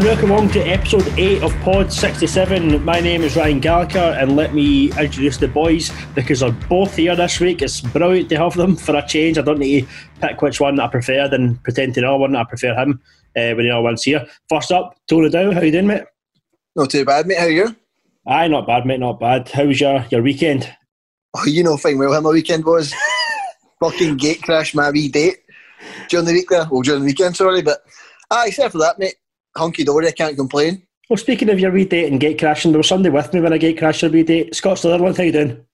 And welcome on to episode 8 of Pod 67. My name is Ryan Gallagher and let me introduce the boys because they're both here this week. It's brilliant to have them for a change. I don't need to pick which one I prefer then pretend to know one I prefer him uh, when the other one's here. First up, Tony Dow, how you doing mate? Not too bad mate, how are you? Aye, not bad mate, not bad. How was your, your weekend? Oh, you know fine well how my weekend was. Fucking gate crash my wee date during the week there. Well, during the weekend, sorry, but ah, except for that, mate, hunky dory, I can't complain. Well, speaking of your wee date and gate crashing, there was somebody with me when I gate crashed your wee date. Scott Sutherland, how you doing?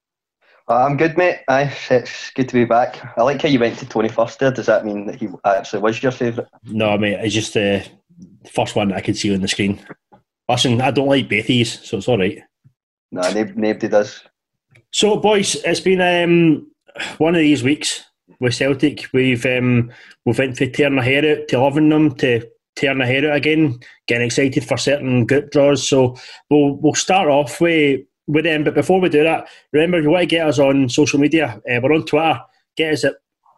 Uh, I'm good, mate. Aye, it's good to be back. I like how you went to Tony first there. Does that mean that he actually was your favourite? No, mate, it's just the first one I could see on the screen. Listen, I don't like Bethies, so it's all right. No, nobody does. So, boys, it's been um, one of these weeks with Celtic. We've um, we've went from tearing our hair out to loving them to tearing hair out again, getting excited for certain group draws. So we'll we'll start off with with them. But before we do that, remember you want to get us on social media. Uh, we're on Twitter. Get us at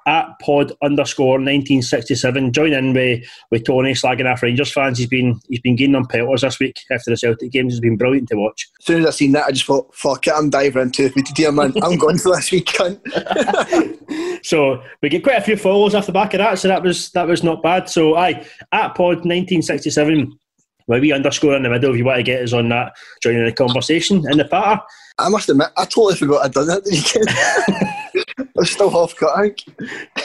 at pod underscore 1967. Join in with, with Tony slagging off Rangers fans. He's been he's been getting on pelters this week after the Celtic games. It's been brilliant to watch. As soon as I seen that, I just thought, fuck it, I'm diving into it dear man. I'm going for this week, so we get quite a few follows off the back of that, so that was that was not bad. So aye, at pod 1967. Maybe underscore in the middle if you want to get us on that, joining the conversation in the patter. I must admit, I totally forgot I'd done that the weekend. I was still half cut, I think.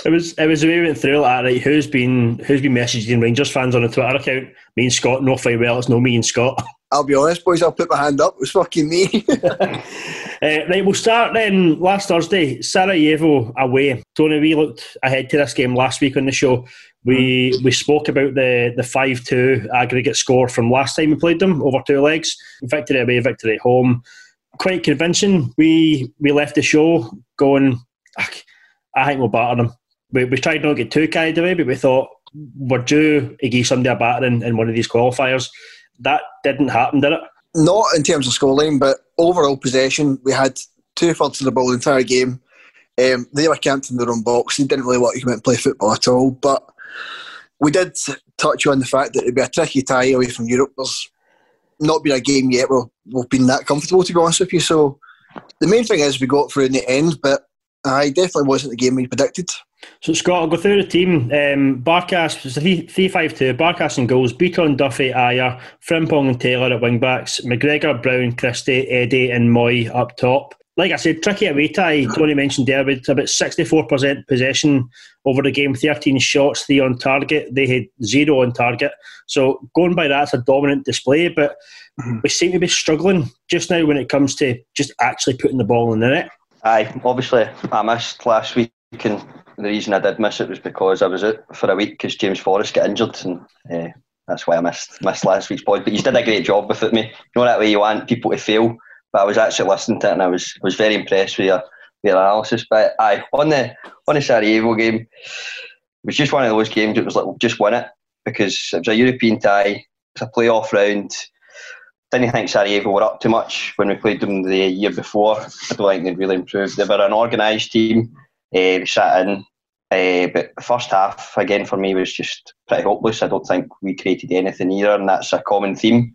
It was it was the way we went through like right, who's been who's been messaging Rangers fans on a Twitter account? Me and Scott, no fine well, it's no me and Scott. I'll be honest, boys, I'll put my hand up. It was fucking me. uh, right, we'll start then last Thursday, Sarajevo away. Tony, we looked ahead to this game last week on the show. We we spoke about the the five two aggregate score from last time we played them over two legs. Victory away, victory at home quite convincing. We we left the show going, I think we'll batter them. We, we tried not to get too carried away, but we thought we're due give somebody a battering in one of these qualifiers. That didn't happen, did it? Not in terms of scoreline, but overall possession. We had two thirds of the ball the entire game. Um, they were camped in their own box. They didn't really want to come out and play football at all. But we did touch on the fact that it'd be a tricky tie away from Europe. There's not been a game yet where we've been that comfortable, to be honest with you. So the main thing is we got through in the end, but I definitely wasn't the game we predicted. So Scott, I'll go through the team. Um, Barkas was a 3-5-2. Barkas and goals. Bitton, Duffy, Ajer, Frimpong and Taylor at wing backs. McGregor, Brown, Christie, Eddie and Moy up top like I said, tricky away tie. Tony mentioned there, with about 64% possession over the game, 13 shots, three on target. They had zero on target. So going by that, it's a dominant display, but mm-hmm. we seem to be struggling just now when it comes to just actually putting the ball in the net. Aye, obviously, I missed last week, and the reason I did miss it was because I was out for a week because James Forrest got injured, and uh, that's why I missed missed last week's pod. But you did a great job with it. You know that way you want people to fail but I was actually listening to it and I was was very impressed with your, your analysis. But I on the on the Sarajevo game, it was just one of those games. It was like just win it because it was a European tie. It's a playoff round. Didn't think Sarajevo were up too much when we played them the year before. I don't think they'd really improved. They were an organised team. Uh, sat in. Uh, but the first half, again, for me, was just pretty hopeless. I don't think we created anything either, and that's a common theme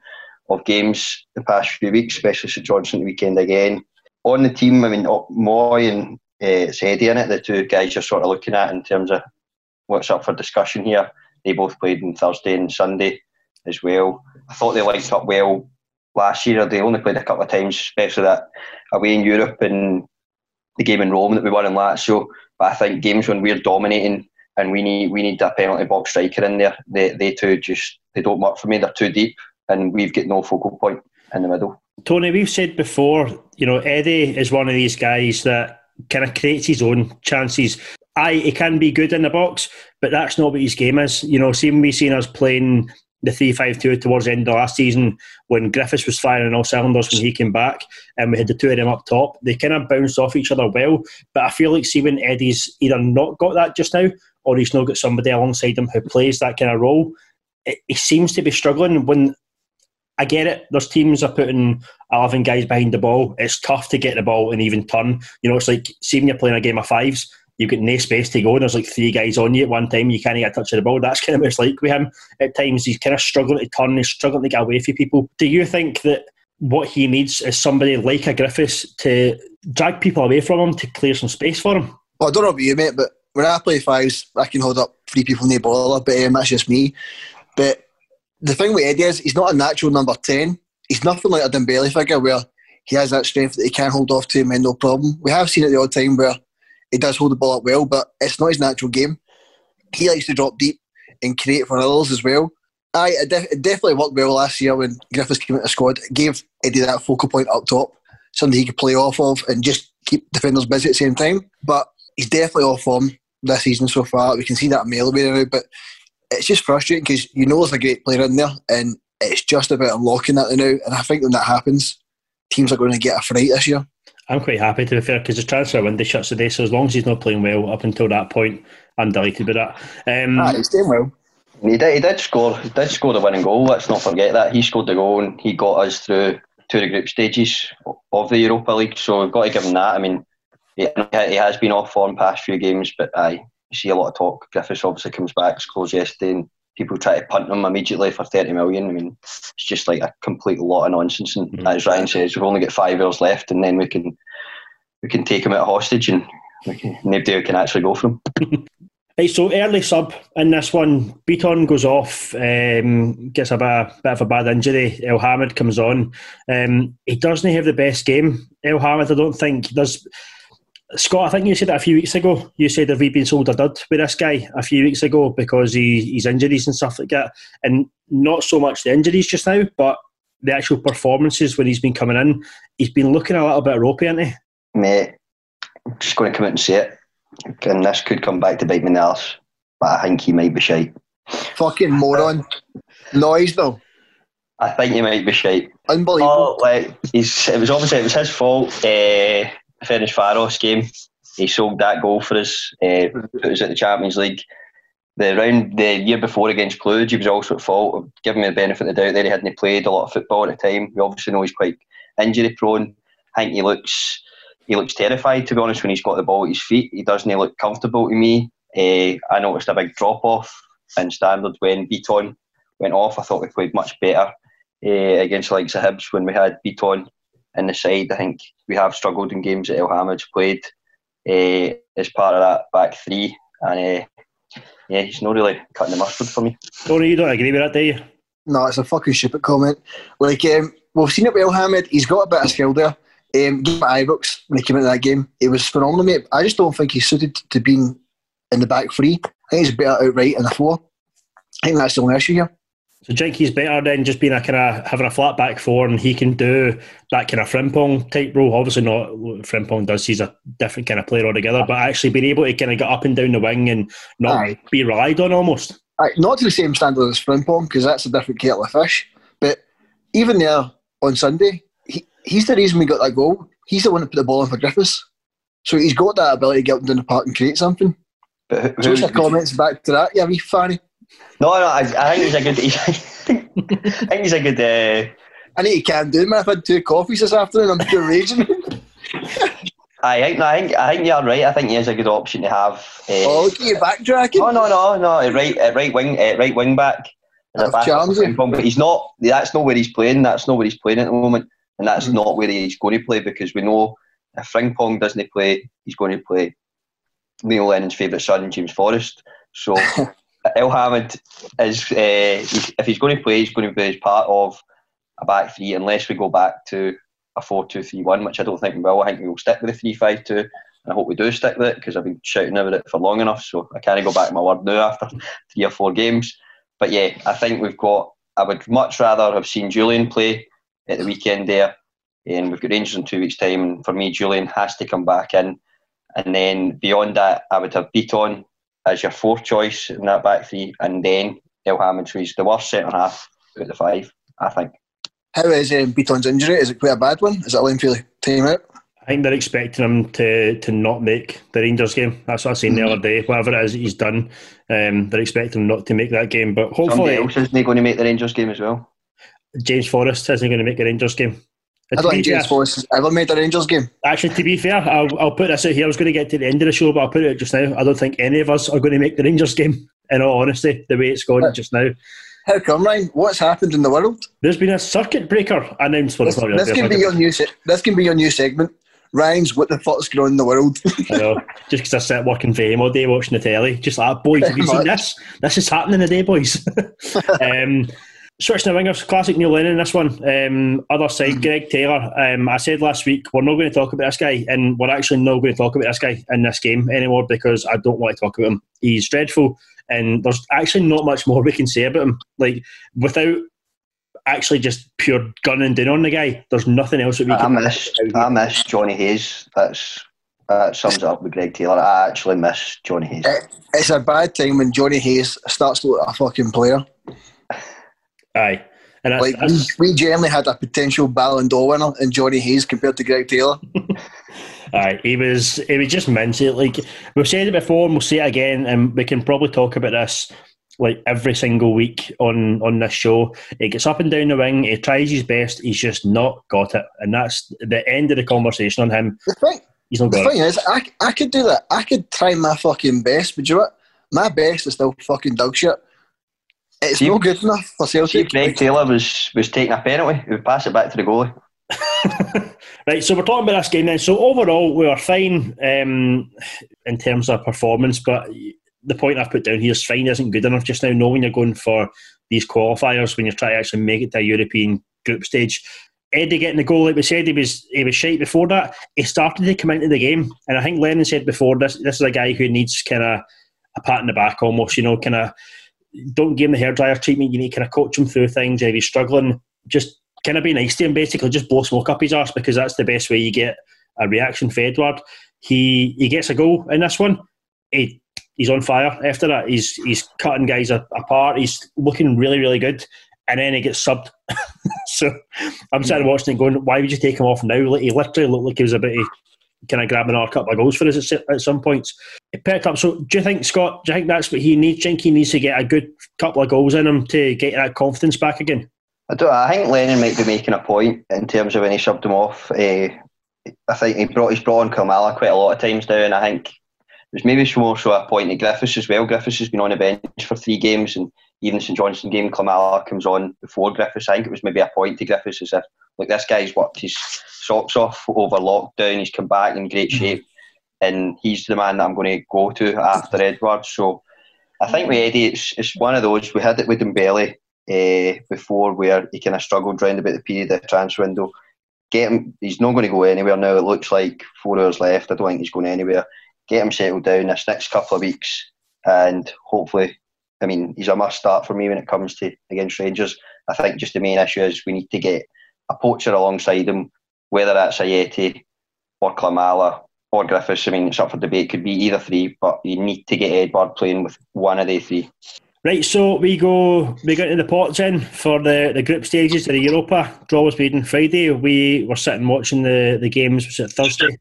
of games the past few weeks, especially St Johnstone weekend again. On the team, I mean, Mooy and uh, in it, the two guys you're sort of looking at in terms of what's up for discussion here. They both played on Thursday and Sunday as well. I thought they linked up well last year. They only played a couple of times, especially that away in Europe and the game in Rome that we won in Lazio. But I think games when we're dominating and we need we need a penalty box striker in there, they they two just they don't work for me. They're too deep and we've got no focal point in the middle. Tony, we've said before, you know, Eddie is one of these guys that kind of creates his own chances. I he can be good in the box, but that's not what his game is. You know, seeing we seen us playing the three five two towards the end of last season when Griffiths was firing all cylinders when he came back and we had the two of them up top. They kind of bounced off each other well. But I feel like see when Eddie's either not got that just now or he's not got somebody alongside him who plays that kind of role, he seems to be struggling when I get it. There's teams are putting 11 guys behind the ball. It's tough to get the ball and even turn. You know, it's like, see when you're playing a game of fives, you've got no space to go, there's like three guys on you at one time, you can't get a touch of the ball. That's kind of what it's like with him. At times, he's kind of struggling to turn, he's struggling to get away from people. Do you think that what he needs is somebody like a Griffiths to drag people away from him to clear some space for him? Well, I don't know about you, mate, but when I play fives, I can hold up three people in the ball, but um, that's just me. But the thing with Eddie is he's not a natural number 10. He's nothing like a Dembele figure where he has that strength that he can hold off to him and no problem. We have seen it the odd time where he does hold the ball up well, but it's not his natural game. He likes to drop deep and create for others as well. I it, def- it definitely worked well last year when Griffiths came into the squad. It gave Eddie that focal point up top, something he could play off of and just keep defenders busy at the same time. But he's definitely off form this season so far. We can see that away now, but it's just frustrating because you know there's a great player in there, and it's just about unlocking that now. And I think when that happens, teams are going to get a fright this year. I'm quite happy to be fair because the transfer window shuts today. So as long as he's not playing well up until that point, I'm delighted with that. Um, ah, he's doing well. He did, he did score. He did score the winning goal. Let's not forget that he scored the goal and he got us through to the group stages of the Europa League. So we've got to give him that. I mean, he, he has been off form past few games, but I see a lot of talk. Griffiths obviously comes back, scores yesterday, and people try to punt him immediately for 30 million. I mean, it's just like a complete lot of nonsense. And mm-hmm. as Ryan says, we've only got five years left, and then we can we can take him at hostage, and can, nobody can actually go for him. Right, so early sub in this one, Bitton goes off, um, gets a bit, a bit of a bad injury. Elhamed comes on. Um, he doesn't have the best game. Elhamed, I don't think, does. Scott, I think you said that a few weeks ago. You said have we been sold a dud with this guy a few weeks ago because he, he's injuries and stuff like that, and not so much the injuries just now, but the actual performances when he's been coming in, he's been looking a little bit ropey, hasn't he? Mate, I'm just going to come out and say it, and this could come back to bite me in the arse, but I think he might be shite. Fucking moron. Noise though. I think he might be shite. Unbelievable. Oh, like he's, it was obviously it was his fault. Uh, Ferencváros game. He sold that goal for us, uh, put us at the Champions League. The round the year before against Cluj, he was also at fault of giving me the benefit of the doubt there. He hadn't played a lot of football at the time. We obviously know he's quite injury prone. I think he looks he looks terrified to be honest when he's got the ball at his feet. He doesn't look comfortable to me. Uh, I noticed a big drop off in standard when Bitton went off. I thought we played much better uh, against the likes of Hibs when we had Bitton in the side. I think we have struggled in games that Elhamed's played uh, as part of that back three, and uh, yeah, he's not really cutting the mustard for me. Tony, you don't agree with that, do you? No, it's a fucking stupid comment. Like um, we've seen it with Elhamed. He's got a bit of skill there. Um, game at Ibrox when he came into that game, it was phenomenal, mate. I just don't think he's suited to being in the back three. I think he's better outright in the four. I think that's the only issue here. So Jinky's better than just being a kind of having a flat back four, and he can do that kind of Frimpong type role. Obviously, not what Frimpong does. He's a different kind of player altogether. But actually being able to kind of get up and down the wing and not Aye. be relied on almost. Aye, not to the same standard as Frimpong because that's a different kettle of fish. But even there on Sunday, he, he's the reason we got that goal. He's the one that put the ball in for Griffiths. So he's got that ability to get up and down the park and create something. But who, so what's your comments back to that? Yeah, we funny. No, no, I, I think he's a good. I think he's a good. Uh, I need to calm down, man. I've had two coffees this afternoon. I'm still raging. I think, I think, I think you're right. I think he is a good option to have. Uh, oh, look at you backtracking. No, no, no, no. Right, right wing, uh, right wing back. But he's not. That's not where he's playing. That's not where he's playing at the moment, and that's mm-hmm. not where he's going to play because we know if Frimpong doesn't play, he's going to play Neil Lennon's favourite son, James Forrest. So Elhamed is uh, if he's going to play, he's going to be as part of a back three, unless we go back to a four-two-three-one, which I don't think we will. I think we will stick with the three-five-two, and I hope we do stick with it because I've been shouting about it for long enough. So I can't go back to my word now after three or four games. But yeah, I think we've got. I would much rather have seen Jullien play at the weekend there, and we've got Rangers in two weeks' time. And for me, Jullien has to come back in, and then beyond that, I would have Bitton as your fourth choice in that back three, and then Elhamed, who's the worst centre half out of the five, I think. How is um, Bitton's injury? Is it quite a bad one? Is it allowing for the time out? I think they're expecting him to to not make the Rangers game. That's what I seen mm-hmm. the other day. Whatever it is he's done, um, they're expecting him not to make that game. But hopefully, Somebody else isn't going to make the Rangers game as well. James Forrest isn't going to make the Rangers game. I don't think James Forrest ever made a Rangers game. Actually, to be fair, I'll, I'll put this out here. I was going to get to the end of the show, but I'll put it out just now. I don't think any of us are going to make the Rangers game, in all honesty, the way it's going but, just now. How come, Ryan? What's happened in the world? There's been a circuit breaker announced for this, this can be your new. Se- this can be your new segment. Ryan's what the fuck's going on in the world? I know. Just because I sit working for him all day watching the telly, just like boys, have you seen this? This is happening today, boys. um, switching the wingers, classic Neil Lennon. This one, um, other side, mm. Greg Taylor. Um, I said last week we're not going to talk about this guy, and we're actually not going to talk about this guy in this game anymore because I don't want to talk about him. He's dreadful and there's actually not much more we can say about him. Like without actually just pure gunning down on the guy, there's nothing else that we. I can miss. I miss Jonny Hayes. That's that sums up with Greg Taylor. I actually miss Jonny Hayes. it's a bad time when Jonny Hayes starts to look like a fucking player. Aye. And like we, we generally had a potential Ballon d'Or winner in Jonny Hayes compared to Greg Taylor. Aye, he was he was just mental. Like we've said it before, and we'll say it again, and we can probably talk about this like every single week on on this show. He gets up and down the wing. He tries his best. He's just not got it, and that's the end of the conversation on him. The thing, He's not the thing is, I, I could do that. I could try my fucking best, but you know what? My best is still fucking dog shit. It's see, no good enough for Celtic. Greg Taylor was was taking a penalty. We pass it back to the goalie. right, so we're talking about this game then. So overall, we are fine um, in terms of performance, but the point I've put down here is fine isn't good enough just now. Knowing you're going for these qualifiers when you're trying to actually make it to a European group stage. Eddie getting the goal, like we said, he was he was shite before that. He started to come into the game, and I think Lennon said before this this is a guy who needs kind of a pat in the back almost. You know, kind of don't give him the hairdryer treatment. You need to kind of coach him through things. If he's struggling, just kind of be nice to him. Basically, just blow smoke up his ass because that's the best way you get a reaction for Edouard. He he gets a goal in this one. He he's on fire after that. He's he's cutting guys apart. He's looking really really good, and then he gets subbed. so I'm sitting watching it, going, "Why would you take him off now?" He literally looked like he was about to kind of grab another couple of goals for us at, at some points. It picked up. So do you think Scott? Do you think that's what he needs? Do you think he needs to get a good couple of goals in him to get that confidence back again? I, do, I think Lennon might be making a point in terms of when he subbed him off. Uh, I think he brought he's brought on Klimala quite a lot of times now, and I think there's maybe more so a point at Griffiths as well. Griffiths has been on the bench for three games, and even the St Johnstone game, Klimala comes on before Griffiths. I think it was maybe a point to Griffiths as if like this guy's worked his socks off over lockdown. He's come back in great mm-hmm. shape, and he's the man that I'm going to go to after Edwards. So I think with Eddie, it's, it's one of those. We had it with Dembele uh, before where he kind of struggled round about the period of the transfer window. Get him, he's not going to go anywhere now. It looks like four hours left. I don't think he's going anywhere. Get him settled down this next couple of weeks, and hopefully, I mean, he's a must start for me when it comes to against Rangers. I think just the main issue is we need to get a poacher alongside him, whether that's Ajeti or Klimala or Griffiths. I mean, it's up for debate. Could be either three, but you need to get Edouard playing with one of the three. Right, so we go we go into the pots in for the, the group stages of the Europa. Draw was made on Friday. We were sitting watching the, the games was it Thursday?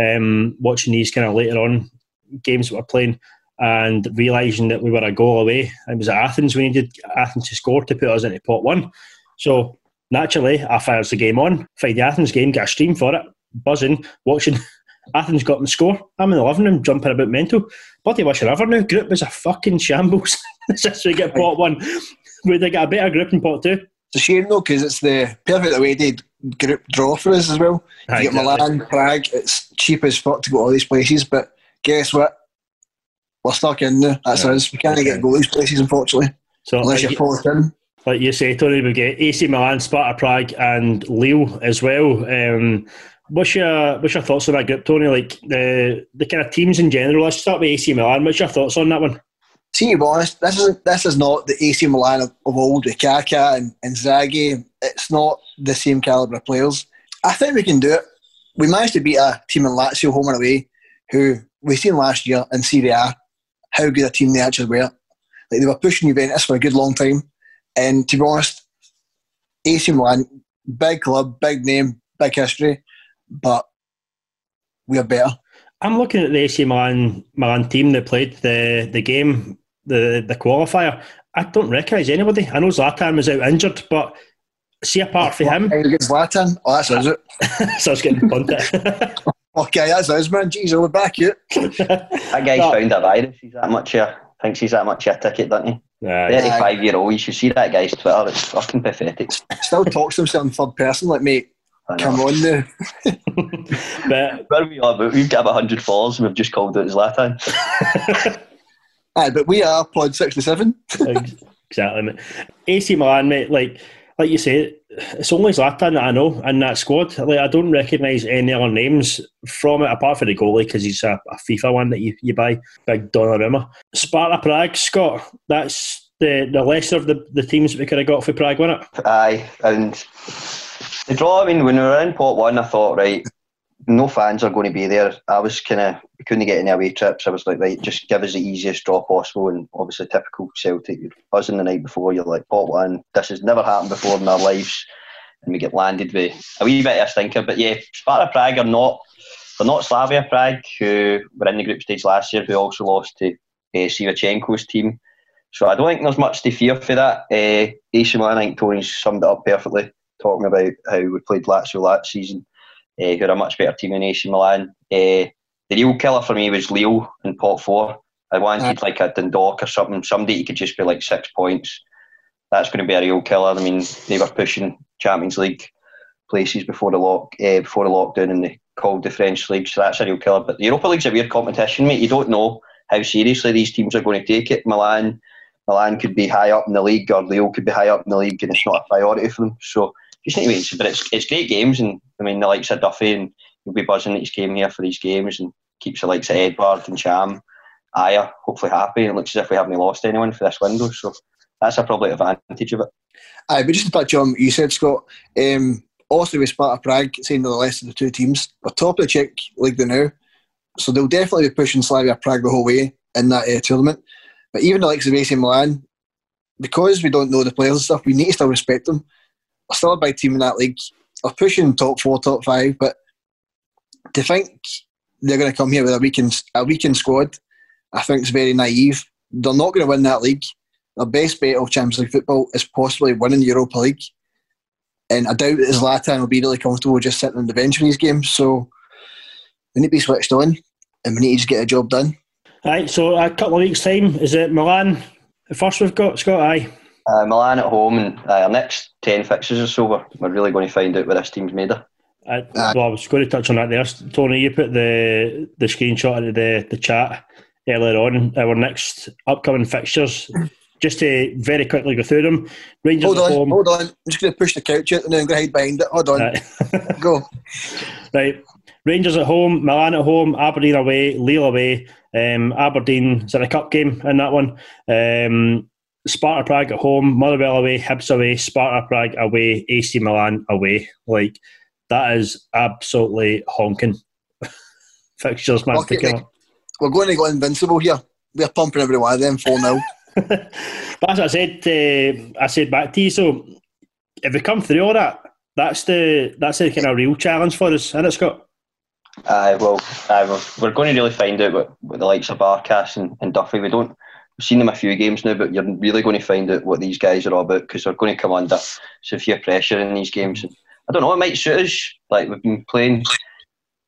Um, watching these kind of later on games that we're playing and realising that we were a goal away. It was at Athens. We needed Athens to score to put us into pot one. So naturally I fires the game on. Find the Athens game, get a stream for it, buzzing, watching Athens got them score. I'm in the living room jumping about mental. Bloody wish ever now. Group was a fucking shambles. Since we get pot one, would they get a better group in pot two. It's a shame though because it's the perfect away group draw for us as well. You get exactly. Milan, Prague. It's cheap as fuck to go to all these places, but guess what? We're stuck in there. That's yeah. us. We can't get go these places unfortunately. So unless you're fourth in. Like you say, Tony, we get AC Milan, Sparta Prague, and Lille as well. Um, What's your what's your thoughts on that group, Tony? Like the the kind of teams in general. Let's start with AC Milan. What's your thoughts on that one? See, to be honest, this is this is not the AC Milan of, of old with Kaka and, and Zaghi. It's not the same calibre of players. I think we can do it. We managed to beat a team in Lazio home and away, who we seen last year in Serie A, how good a team they actually were. Like they were pushing Juventus for a good long time. And to be honest, AC Milan, big club, big name, big history but we are better. I'm looking at the AC Milan Milan team that played the the game, the the qualifier. I don't recognise anybody. I know Zlatan was out injured, but see apart from him, against Zlatan. Oh, that's it. so I was getting punted. okay, that's us, man. Jeez, I'll be back it. that guy's no. found a virus. He's that much here. Thinks he's that much a ticket, doesn't he? Yeah, 35 year old, you should see that guy's Twitter. It's fucking pathetic. Still talks to himself in third person, like, mate, come on now. but, Where we are, but we've got about 100 followers and we've just called it Zlatan. Aye, but we are Pod 67. exactly, mate. AC Milan, mate, like, like you say, it's only Zlatan that I know in that squad. Like I don't recognise any other names from it apart from the goalie because he's a, a, FIFA one that you, you buy, big Donnarumma. Sparta Prague, Scott. That's the the lesser of the, the teams we could have got for Prague, wasn't it? Aye, and the draw. I mean, when we were in pot one, I thought right, no fans are going to be there. I was kind of couldn't get any away trips. I was like, right, just give us the easiest draw possible. And obviously, typical Celtic, you're buzzing the night before. You're like, pot one. This has never happened before in our lives, and we get landed with a wee bit of a stinker. But yeah, Sparta Prague are not. They're not Slavia Prague, who were in the group stage last year, who also lost to uh, Sivachenko's team. So I don't think there's much to fear for that. Uh, AC Milan, I think Tony's summed it up perfectly, talking about how we played Lazio last season uh, who are a much better team than AC Milan. Uh, the real killer for me was Lille in pot four. I wanted like a Dundalk or something, somebody who could just be like six points. That's going to be a real killer. I mean, they were pushing Champions League places before the lock uh, before the lockdown, and they called the French league, so that's a real killer. But the Europa League's a weird competition, mate. You don't know how seriously these teams are going to take it. Milan, Milan could be high up in the league, or Lille could be high up in the league, and it's not a priority for them. So just need to wait. But it's it's great games, and I mean the likes of Duffy and you'll be buzzing that he's came here for these games, and keeps the likes of Edouard and Ntcham, Ajer, hopefully happy, and looks as if we haven't lost anyone for this window. So that's a probably advantage of it. Aye, but just to touch on you said, Scott. Um, also with Sparta Prague, saying the less of the two teams, we're top of the Czech league now, so they'll definitely be pushing Slavia Prague the whole way in that uh, tournament. But even the likes of AC Milan, because we don't know the players and stuff, we need to still respect them still a big team in that league. They're pushing top four, top five, but to think they're going to come here with a weekend a weekend squad, I think is very naive. They're not going to win that league. Their best bet of Champions League football is possibly winning the Europa League, and I doubt that Zlatan will be really comfortable just sitting on the bench in these games. So we need to be switched on, and we need to just get a job done. Right. So a couple of weeks' time is it Milan? The first we've got Scott. Aye. Uh, Milan at home, and uh, our next 10 fixtures or so, we're, we're really going to find out where this team's made of. I, well, I was going to touch on that there. Tony, you put the the screenshot into the, the chat earlier on. Our next upcoming fixtures. Just to very quickly go through them. Rangers hold on, home. hold on. I'm just going to push the couch out and then I'm going to hide behind it. Hold on. Right. go. Right. Rangers at home, Milan at home, Aberdeen away, Lille away. Um, Aberdeen is in a cup game in that one. Um, Sparta Prague at home, Motherwell away, Hibs away, Sparta Prague away, AC Milan away. Like that is absolutely honking fixtures, man. Okay, we're going to go invincible here. We're pumping every one of them four 0 That's what I said. Uh, I said back to you. So if we come through all that, that's the that's the kind of real challenge for us, isn't it, Scott? Aye, uh, well, uh, we're, going to really find out what, what the likes of Barkas and, and Duffy. We don't Seen them a few games now, but you're really going to find out what these guys are all about because they're going to come under severe pressure in these games. And I don't know, it might suit us. Like we've been playing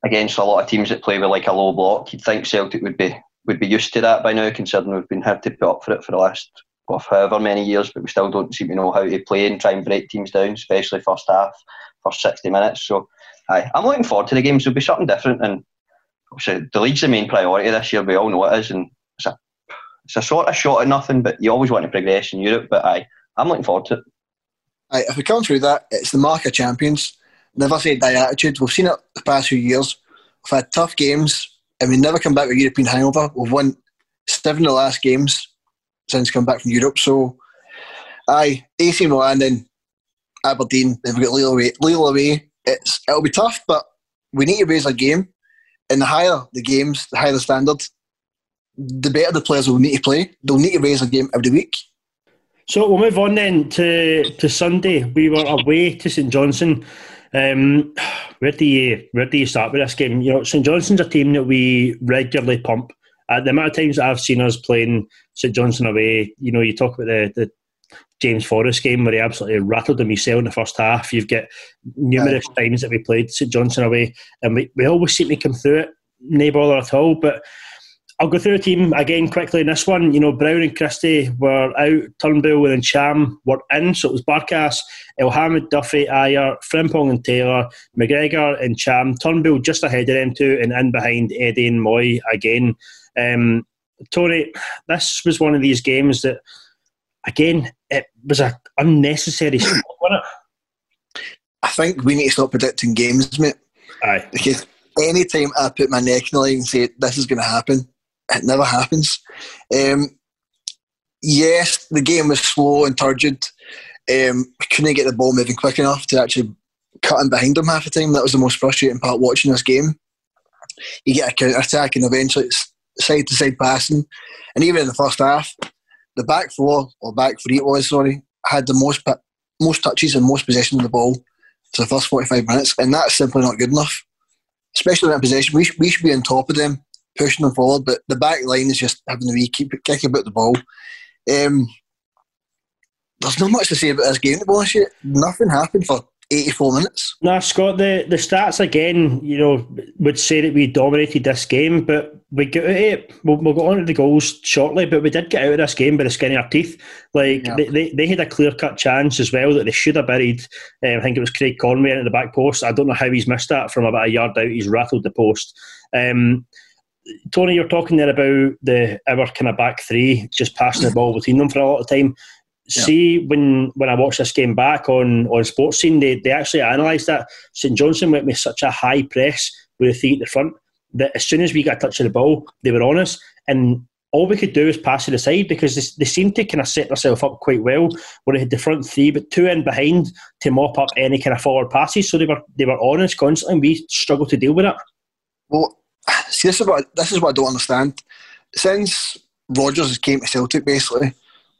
against a lot of teams that play with like a low block. You'd think Celtic would be would be used to that by now, considering we've been had to put up for it for the last well, however many years, but we still don't seem to know how to play and try and break teams down, especially first half, first sixty minutes. So, aye, I'm looking forward to the games. It'll be something different, and obviously the league's the main priority this year. We all know it is, and it's a sort of shot at nothing, but you always want to progress in Europe. But I, I'm looking forward to it. Aye, if we come through that, it's the mark of champions. Never say die attitude. We've seen it the past few years. We've had tough games, and we never come back with European hangover. We've won seven of the last games since come back from Europe. So, aye, AC Milan and Aberdeen. Then we've got Lille away. Lille away. It's it'll be tough, but we need to raise our game. And the higher the games, the higher the standard, the better the players will need to play. They'll need to raise a game every week. So we'll move on then to, to Sunday. We were away to St Johnstone. Um, where do you where do you start with this game? You know, St Johnstone's a team that we regularly pump. At the amount of times I've seen us playing St Johnstone away, you know, you talk about the, the James Forrest game where he absolutely rattled him himself in the first half. You've got numerous times that we played St Johnstone away, and we, we always seem to come through it, no bother at all. But I'll go through the team again quickly in this one. You know, Brown and Christie were out, Turnbull and Ntcham were in, so it was Barkas, Elhamed, Duffy, Ajer, Frimpong and Taylor, McGregor and Ntcham, Turnbull just ahead of them two, and in behind Eddie and Mooy again. Um, Tony, this was one of these games that, again, it was an unnecessary spot, wasn't it? I think we need to stop predicting games, mate. Aye. Because any time I put my neck in the line and say this is going to happen, it never happens. Um, yes, the game was slow and turgid. Um, couldn't get the ball moving quick enough to actually cut in behind them half the time. That was the most frustrating part watching this game. You get a counter attack and eventually it's side to side passing. And even in the first half, the back four, or back three it was, sorry, had the most most touches and most possession of the ball for the first 45 minutes. And that's simply not good enough. Especially in that possession. We, we should be on top of them pushing them forward. But the back line is just having the wee keep kicking about the ball. Um, there's not much to say about this game to be honest. Nothing happened for 84 minutes. No, Scott, the, the stats again, you know, would say that we dominated this game, but we got it. We'll, we'll go on to the goals shortly, but we did get out of this game by the skin of our teeth. Like, yeah. they, they, they, had a clear cut chance as well that they should have buried. Um, I think it was Craig Conway at the back post. I don't know how he's missed that from about a yard out. He's rattled the post. Um, Tony, you're talking there about the our kind of back three just passing the ball between them for a lot of time. Yeah. See, when when I watched this game back on on Sportscene, they, they actually analysed that St Johnstone went with such a high press with the three at the front that as soon as we got a touch of the ball, they were on us, and all we could do was pass it aside because they, they seemed to kind of set themselves up quite well, where they had the front three, but two in behind to mop up any kind of forward passes. So they were they were on us constantly, and we struggled to deal with it. Well, see, this is what this is what I don't understand. Since Rodgers came to Celtic, basically,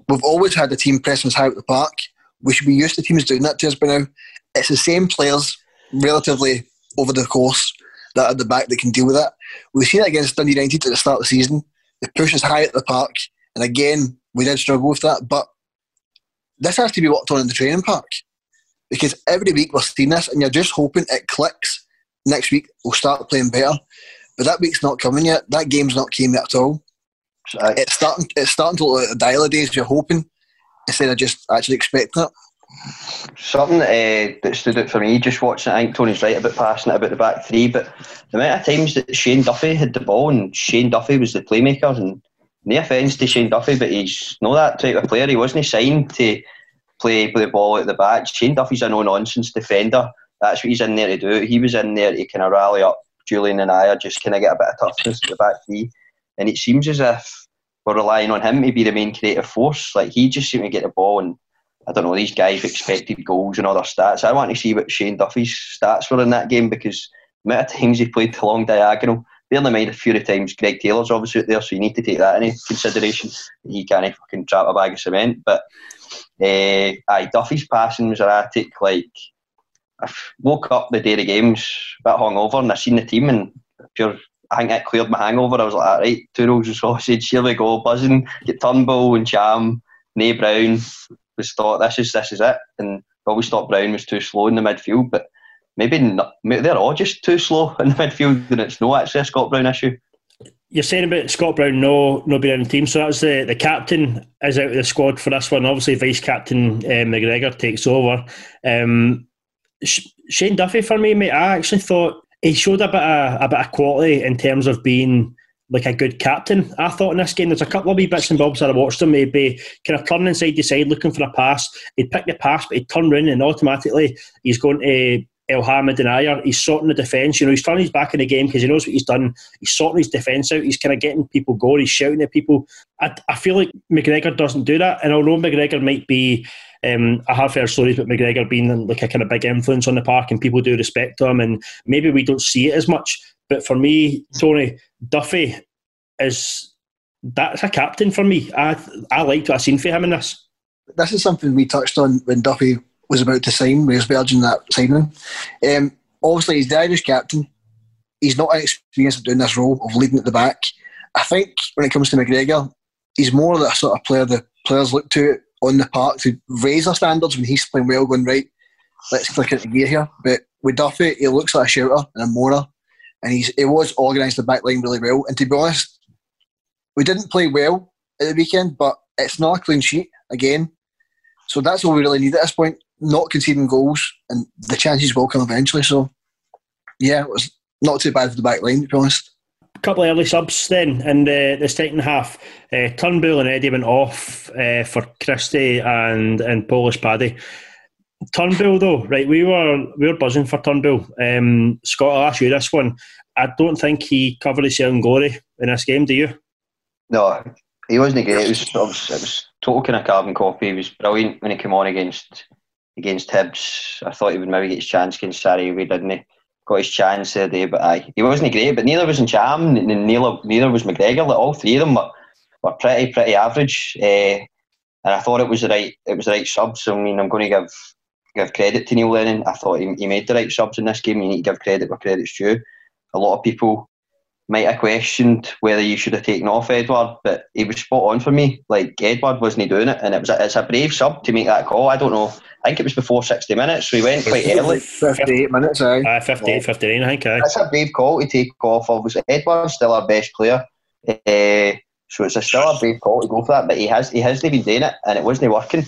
we've always had the team pressing us high at the park. We should be used to teams doing that to us by now. It's the same players, relatively over the course, that at the back that can deal with that. We've seen it against Dundee United at the start of the season. They push us high at the park, and again, we did struggle with that. But this has to be worked on in the training park because every week we're seeing this, and you're just hoping it clicks. Next week we'll start playing better. But that week's not coming yet. That game's not came yet at all. It's starting. It's starting to look like a dial of days. You're hoping instead of just actually expecting it. Something uh, that stood out for me just watching it, I think Tony's right about passing it about the back three, but the amount of times that Shane Duffy had the ball and Shane Duffy was the playmaker, and no offence to Shane Duffy, but he's not that type of player. He wasn't signed to play with the ball at the back. Shane Duffy's a no nonsense defender. That's what he's in there to do. He was in there to kind of rally up Jullien and I are just kind of get a bit of toughness at the back three. And it seems as if we're relying on him to be the main creative force. Like he just seemed to get the ball and I don't know, these guys expected goals and other stats. I want to see what Shane Duffy's stats were in that game because the amount of times he played the long diagonal, bear in mind a few of times Greg Taylor's obviously out there, so you need to take that into consideration. He can't fucking trap a bag of cement. But uh, aye, Duffy's passing was erratic. Like I woke up the day of the games a bit hungover and I seen the team and pure I think it cleared my hangover. I was like, right, two rolls of sausage, here we go, buzzing, get Turnbull and Ntcham, Nay Brown. Was thought this is this is it. And always thought Brown was too slow in the midfield, but maybe not, maybe they're all just too slow in the midfield and it's no actually a Scott Brown issue. You're saying about Scott Brown no no being in the team, so that's the the captain is out of the squad for this one. Obviously, vice captain uh, McGregor takes over. Um, Shane Duffy for me, mate. I actually thought he showed a bit of a bit of quality in terms of being like a good captain. I thought in this game there's a couple of wee bits and bobs that I watched him. He'd kind of turning side to side looking for a pass. He'd pick the pass, but he'd turn around and automatically he's going to Elhamed and Ajer. He's sorting the defence. You know, he's turning his back in the game because he knows what he's done. He's sorting his defence out. He's kind of getting people going. He's shouting at people. I, I feel like McGregor doesn't do that. And although McGregor might be um, I have heard stories about McGregor being like a kind of big influence on the park, and people do respect him, and maybe we don't see it as much. But for me, Tony Duffy is that's a captain for me. I I liked what I seen for him in this. This is something we touched on when Duffy was about to sign. We was Virgin that signing. Um, obviously, he's the Irish captain. He's not experienced of doing this role of leading at the back. I think when it comes to McGregor, he's more the sort of player the players look to on the park to raise our standards when he's playing well, going right. Let's click into gear here. But with Duffy, he looks like a shooter and a morer, and he's he was organised the back line really well. And to be honest, we didn't play well at the weekend, but it's not a clean sheet again. So that's all we really need at this point. Not conceding goals, and the chances will come eventually. So, yeah, it was not too bad for the back line, to be honest. Couple of early subs then in the, the second half. Uh, Turnbull and Eddie went off uh, for Christie and, and Polish Paddy. Turnbull though, right? We were we were buzzing for Turnbull. Um, Scott, I'll ask you this one. I don't think he covered his own glory in this game. Do you? No, he wasn't great. It was, it was, it was total kind of carbon copy. He was brilliant when he came on against against Hibs. I thought he would maybe get his chance against Sarajevo, didn't he? Got his chance the day, but aye, he wasn't great. But neither was Ntcham, neither, neither was McGregor. Like all three of them were, were pretty pretty average. Uh, and I thought it was the right it was the right subs. I mean, I'm going to give give credit to Neil Lennon. I thought he, he made the right subs in this game. You need to give credit where credit's due. A lot of people might have questioned whether you should have taken off Edouard, but he was spot on for me. Like Edouard wasn't doing it, and it was a, it's a brave sub to make that call. I don't know. I think it was before sixty minutes, so he went quite early. Fifty-eight minutes, aye. Uh, 58, 59, I think. Aye. That's a brave call to take off. Obviously, Edouard's still our best player, uh, so it's a still a brave call to go for that. But he has he hasn't been doing it, and it wasn't working.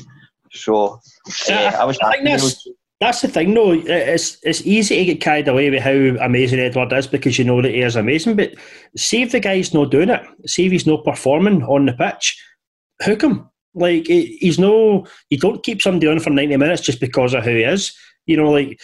So uh, I was. I think that's, that's the thing, though. It's it's easy to get carried away with how amazing Edouard is because you know that he is amazing. But see if the guy's not doing it. See if he's not performing on the pitch. Hook him. Like he's no. You don't keep somebody on for ninety minutes just because of who he is. You know, like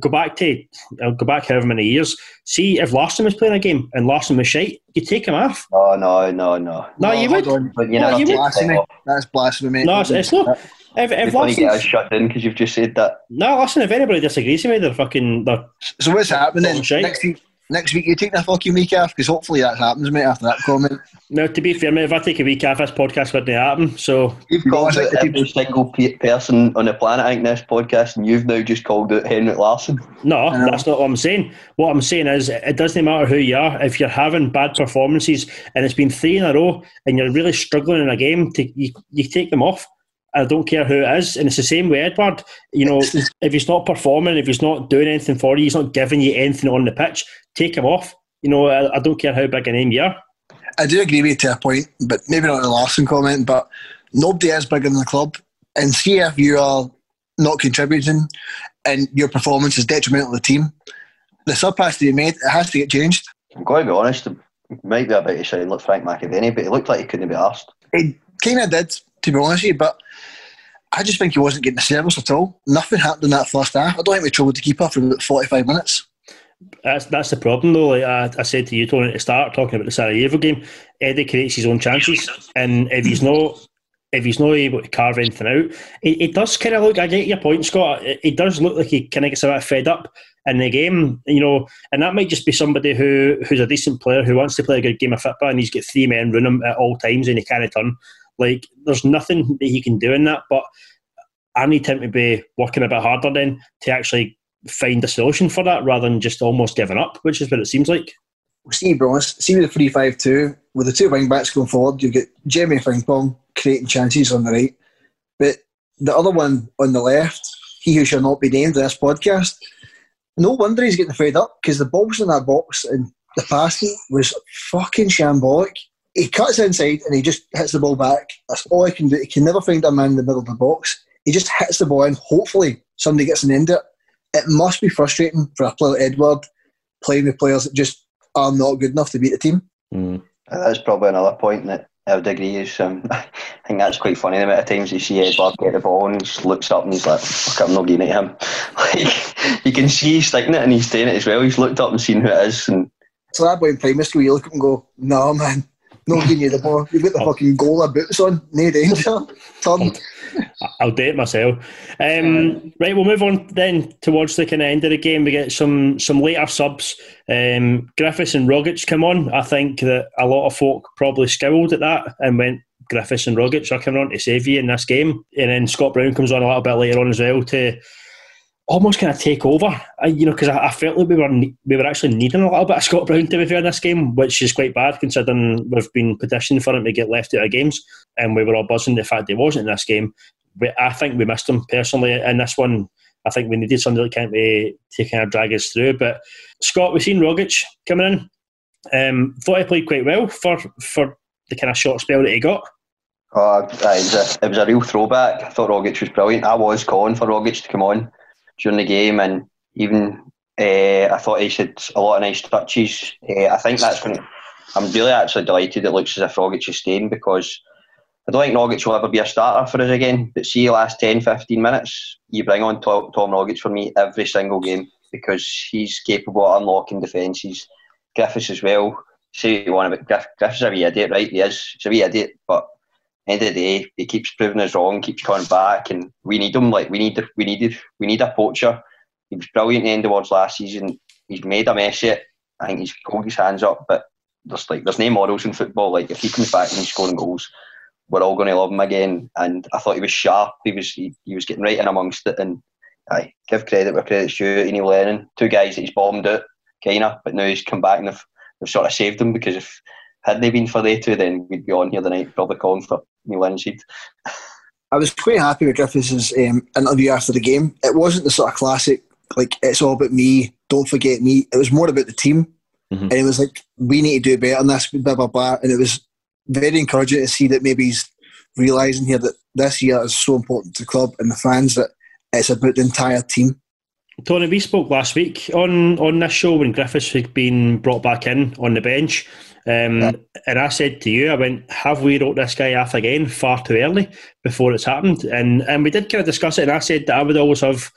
go back to I'll go back however many years. See if Larsson was playing a game and Larsson was shite, you take him off. No, no, no, no. No, you would. But you No, know, you would. Blasphemy. That's blasphemy. No, it's, it's not. If, if If want to get us shut in because you've just said that. no, listen. If anybody disagrees with me, they're fucking. They're, So what's happening? Shite. Next week, next week you take a fucking week off because hopefully that happens, mate. After that comment, now, to be fair, mate, if I take a week off, this podcast wouldn't happen. So You've called out every single pe- person on the planet, I think, this podcast, and you've now just called out Henrik Larsson. No, that's not what I'm saying. What I'm saying is, it doesn't matter who you are. If you're having bad performances and it's been three in a row, and you're really struggling in a game, to, you you take them off. I don't care who it is, and it's the same with Edouard. You know, if he's not performing, if he's not doing anything for you, he's not giving you anything on the pitch. Take him off. You know, I, I don't care how big a name you are. I do agree with you to a point, but maybe not the Larsson comment. But nobody is bigger than the club, and see if you are not contributing and your performance is detrimental to the team. The sub has to be made. It has to get changed. I'm going to be honest, it might be a bit of sound like Frank McAvenny, but he looked like he couldn't be asked. It kind of did, to be honest with you, but I just think he wasn't getting the service at all. Nothing happened in that first half. I don't think we troubled the keeper for about 45 minutes. That's that's the problem, though. Like I, I said to you, Tony, at the start, talking about the Sarajevo game, Eddie creates his own chances, and if he's not if he's not able to carve anything out, it, it does kind of look. I get your point, Scott. It, it does look like he kind of gets a bit fed up in the game, you know, and that might just be somebody who who's a decent player who wants to play a good game of football, and he's got three men running him at all times, and he can't turn. Like, there's nothing that he can do in that, but I need him to be working a bit harder then to actually find a solution for that rather than just almost giving up, which is what it seems like. See, Bronze, see with the 3 5 2, with the two wing backs going forward, you get Jeremy Frimpong creating chances on the right. But the other one on the left, he who shall not be named in this podcast, no wonder he's getting fed up because the balls in that box and the passing was fucking shambolic. He cuts inside and he just hits the ball back. That's all he can do. He can never find a man in the middle of the box. He just hits the ball and hopefully somebody gets an end it. It must be frustrating for a player like Edouard playing with players that just are not good enough to beat the team. Mm. That's probably another point that I would agree is. Um, I think that's quite funny the amount of times you see Edouard get the ball and he just looks up and he's like, "Fuck, I'm not giving it to him." Like you can see he's sticking it and he's doing it as well. He's looked up and seen who it is, and So that boy in primary school, you look up and go, no, man, no giving you the ball. You've got the fucking goal of boots on, no danger. Turn. I'll do it myself. Um, right, we'll move on then towards the kind of end of the game. We get some some later subs. Um, Griffiths and Rogic come on. I think that a lot of folk probably scowled at that and went, Griffiths and Rogic are coming on to save you in this game. And then Scott Brown comes on a little bit later on as well to almost kind of take over. I, you know, because I, I, felt like we were we were actually needing a little bit of Scott Brown to be fair in this game, which is quite bad considering we've been petitioning for him to get left out of games, and we were all buzzing the fact he wasn't in this game. I think we missed him personally in this one. I think we needed somebody that can't be to kind of drag us through. But Scott, we've seen Rogic coming in. Um, thought he played quite well for for the kind of short spell that he got. Oh, it was, a, it was a real throwback. I thought Rogic was brilliant. I was calling for Rogic to come on during the game, and even uh, I thought he had a lot of nice touches. Uh, I think that's going. I'm really actually delighted. It looks as if Rogic is staying because I don't think Rogic will ever be a starter for us again. But see, last 10, 15 minutes, you bring on Tom, Tom Rogic for me every single game because he's capable of unlocking defences. Griffiths as well. Say you want about Griff, Griffiths a wee idiot, right? He is. He's a wee idiot, but end of the day, he keeps proving us wrong, keeps coming back, and we need him. Like we need, we needed, we need a poacher. He was brilliant in the end towards last season. He's made a mess it. I think he's pulled his hands up, but there's like there's no models in football. Like if he comes back and he's scoring goals, we're all going to love him again. And I thought he was sharp. He was he, he was getting right in amongst it. And I give credit where credit's due. Neil Lennon, two guys that he's bombed out, kind of, but now he's come back and they've, they've sort of saved him because if had they been for they two, then we'd be on here tonight probably calling for Neil Lennon I was quite happy with Griffiths' um, interview after the game. It wasn't the sort of classic like it's all about me. Don't forget me. It was more about the team, mm-hmm. and it was like we need to do better than this. Blah blah blah. And it was very encouraging to see that maybe he's realizing here that this year is so important to the club and the fans that it's about the entire team. Tony, we spoke last week on, on this show when Griffiths had been brought back in on the bench. Um, yeah. And I said to you, I went, have we wrote this guy off again far too early before it's happened? And and we did kind of discuss it. And I said that I would always have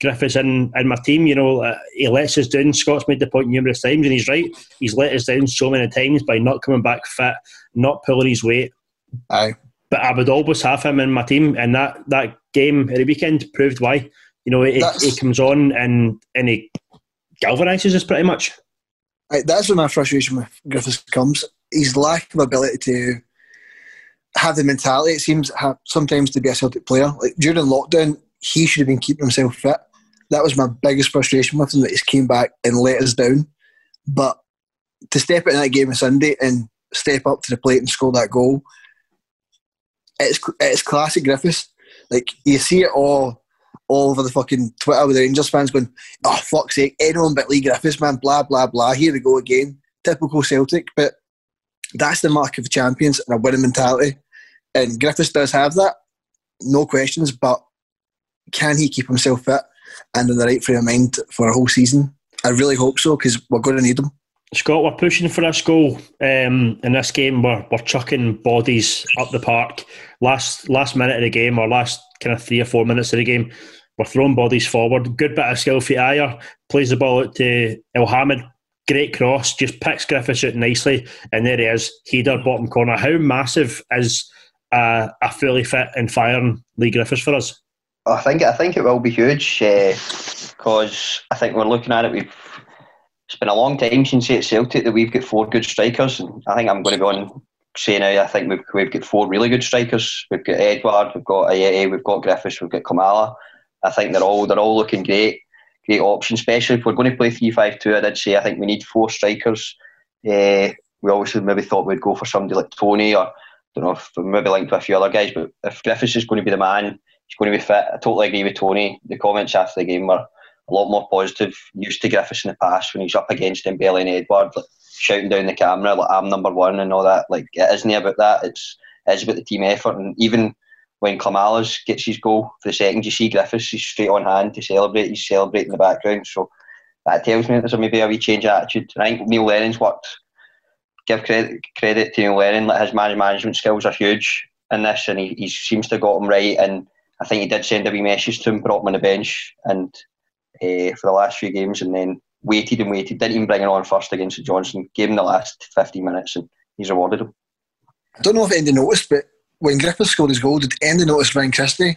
Griffiths in, in my team. You know, uh, he lets us down. Scott's made the point numerous times, and he's right. He's let us down so many times by not coming back fit, not pulling his weight. Aye. But I would always have him in my team, and that, that game at the weekend proved why. You know, he, he comes on and, and he galvanises us pretty much. That's where my frustration with Griffiths comes. His lack of ability to have the mentality, it seems, sometimes to be a Celtic player. Like during lockdown, he should have been keeping himself fit that was my biggest frustration with him that he's came back and let us down. But to step in that game on Sunday and step up to the plate and score that goal, it's it's classic Griffiths. Like you see it all all over the fucking Twitter with the Rangers fans going, "Oh fuck's sake, anyone but Leigh Griffiths, man!" Blah blah blah. Here we go again. Typical Celtic, but that's the mark of champions and a winning mentality. And Griffiths does have that, no questions. But can he keep himself fit? and in the right frame of mind for a whole season. I really hope so because we're going to need him. Scott, we're pushing for this goal um, in this game. We're, we're chucking bodies up the park. Last last minute of the game, or last kind of three or four minutes of the game, we're throwing bodies forward. Good bit of skill for Ajer. Plays the ball out to Elhamed. Great cross. Just picks Griffiths out nicely. And there he is. Header, bottom corner. How massive is a, a fully fit and firing Leigh Griffiths for us? I think I think it will be huge because uh, I think we're looking at it. We've it's been a long time since at Celtic that we've got four good strikers, and I think I'm going to go on saying now. I think we've we've got four really good strikers. We've got Edouard, we've got Ajeti, we've got Griffiths, we've got Klimala. I think they're all they're all looking great, great options. Especially if we're going to play three five two. I did say I think we need four strikers. Uh, we obviously maybe thought we'd go for somebody like Tony or I don't know if maybe linked with a few other guys, but if Griffiths is going to be the man he's going to be fit. I totally agree with Tony. The comments after the game were a lot more positive. Used to Griffiths in the past when he's up against Dembele and Edouard, like, shouting down the camera like I'm number one and all that. Like it isn't about that. It's it's about the team effort. And even when Klimala's gets his goal for the second, you see Griffiths he's straight on hand to celebrate. He's celebrating in the background. So that tells me there's maybe a wee change of attitude. I think Neil Lennon's worked. Give credit credit to Neil Lennon. Like his management skills are huge in this, and he, he seems to have got him right. And I think he did send a wee message to him, brought him on the bench, and uh, for the last few games, and then waited and waited. Didn't even bring him on first against St Johnstone. Gave him the last 15 minutes, and he's rewarded him. I don't know if Andy noticed, but when Griffith scored his goal, did Andy notice Ryan Christie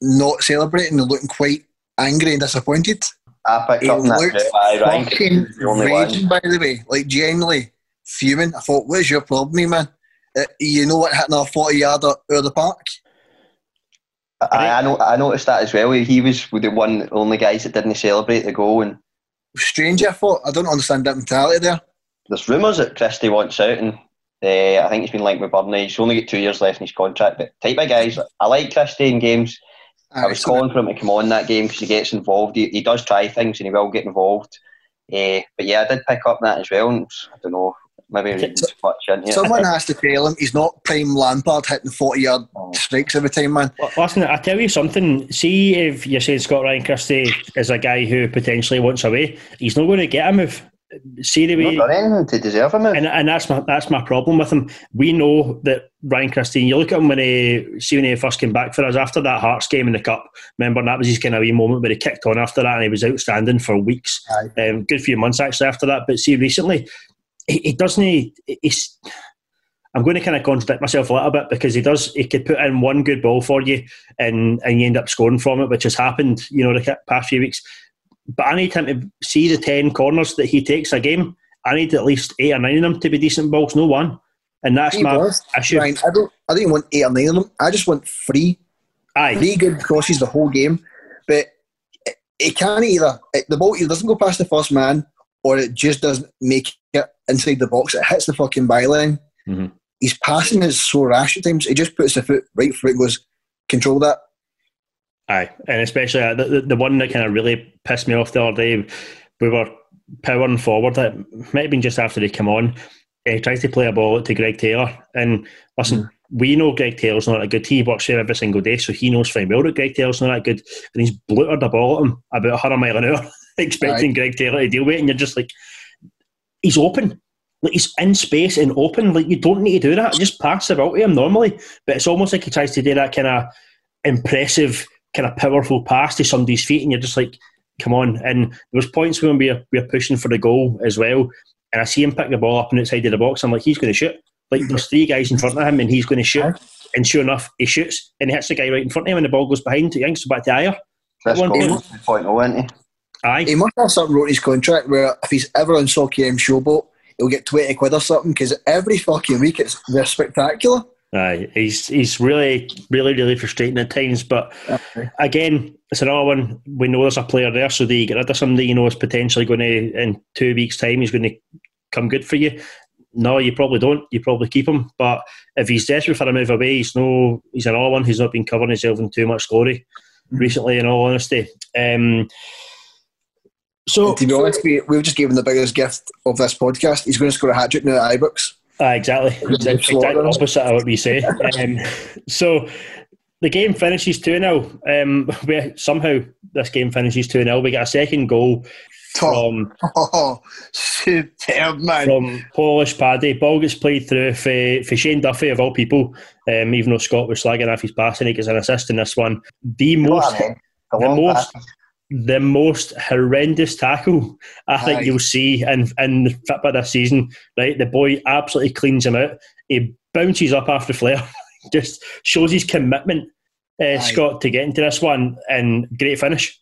not celebrating and looking quite angry and disappointed? I picked he up looked fucking raging, by the way, like genuinely fuming. I thought, "What's your problem, man? Uh, you know what hitting a forty yarder out of the park?" I, I know. I noticed that as well. He was the one, only guys that didn't celebrate the goal. And strange, I thought. I don't understand that mentality there. There's rumours that Christie wants out, and uh, I think he's been linked with Burnley. He's only got two years left in his contract. But type of guys, I like Christie in games. I was calling for him to come on that game because he gets involved. He, he does try things and he will get involved. Uh, but yeah, I did pick up that as well. And I don't know, maybe reading too much in here. Someone has to tell him he's not prime Lampard hitting 40 yard oh. strikes every time, man. Well, listen, I tell you something. See if you're saying Scott Ryan Christie is a guy who potentially wants away, he's not going to get a move see the way not anything to deserve him, and, and that's my that's my problem with him. We know that Ryan Christie. You look at him when he see when he first came back for us after that Hearts game in the cup. Remember that was his kind of wee moment where he kicked on after that, and he was outstanding for weeks. Um, good few months actually after that. But see, recently he, he doesn't. He, he's I'm going to kind of contradict myself a little bit because he does. He could put in one good ball for you, and and you end up scoring from it, which has happened. You know, the past few weeks. But I need him to see the 10 corners that he takes a game. I need at least eight or nine of them to be decent balls, no one. And that's he my was. issue. Ryan, I don't, I don't want eight or nine of them. I just want three. Aye. Three good crosses the whole game. But it can't either. the ball either doesn't go past the first man or it just doesn't make it inside the box. It hits the fucking byline. Mm-hmm. His passing is so rash at times. He just puts the foot right for foot goes, control that. Aye, and especially uh, the, the, one that kind of really pissed me off the other day, we were powering forward. It might have been just after he come on. He tries to play a ball to Greg Taylor, and listen, mm. we know Greg Taylor's not a good. He works here every single day, so he knows fine well that Greg Taylor's not that good. And he's bluttered the ball at him about 100 mile an hour, expecting Aye. Greg Taylor to deal with it, and you're just like, he's open. Like he's in space and open. Like you don't need to do that. Just pass the ball to him normally. But it's almost like he tries to do that kind of impressive kind of powerful pass to somebody's feet, and you're just like, come on. And there was points when we were, we were pushing for the goal as well, and I see him pick the ball up on the outside of the box. I'm like, he's going to shoot. Like there's three guys in front of him, and he's going to shoot. And sure enough, he shoots, and he hits the guy right in front of him, and the ball goes behind. He yanks back to Ajer. That's one point, oh, isn't he? Aye. He must have something wrote in his contract where if he's ever on Soccer AM Showboat, he'll get 20 quid or something because every fucking week it's they're spectacular. Uh, he's he's really really really frustrating at times. But okay. again, it's another one. We know there's a player there, so they get rid of somebody you know is potentially going to in two weeks' time he's going to come good for you. No, you probably don't. You probably keep him. But if he's desperate for a move away, he's no. He's another one who's not been covering himself in too much glory mm-hmm. recently. In all honesty. Um, so, to be honest, we, we've just given the biggest gift of this podcast. He's going to score a hat trick now at Ibrox. Uh, exactly. Exactly opposite of what we say. Um, so the game finishes 2 0. Um, somehow this game finishes 2 0. We get a second goal from, oh, superb, man. from Polish Paddy. Ball gets played through for, for Shane Duffy, of all people, um, even though Scott was slagging off his passing, he gets an assist in this one. The most. the most the most horrendous tackle I think Aye. you'll see in in the football this season. Right, the boy absolutely cleans him out. He bounces up after Flair, just shows his commitment, uh, Scott, to get into this one, and great finish.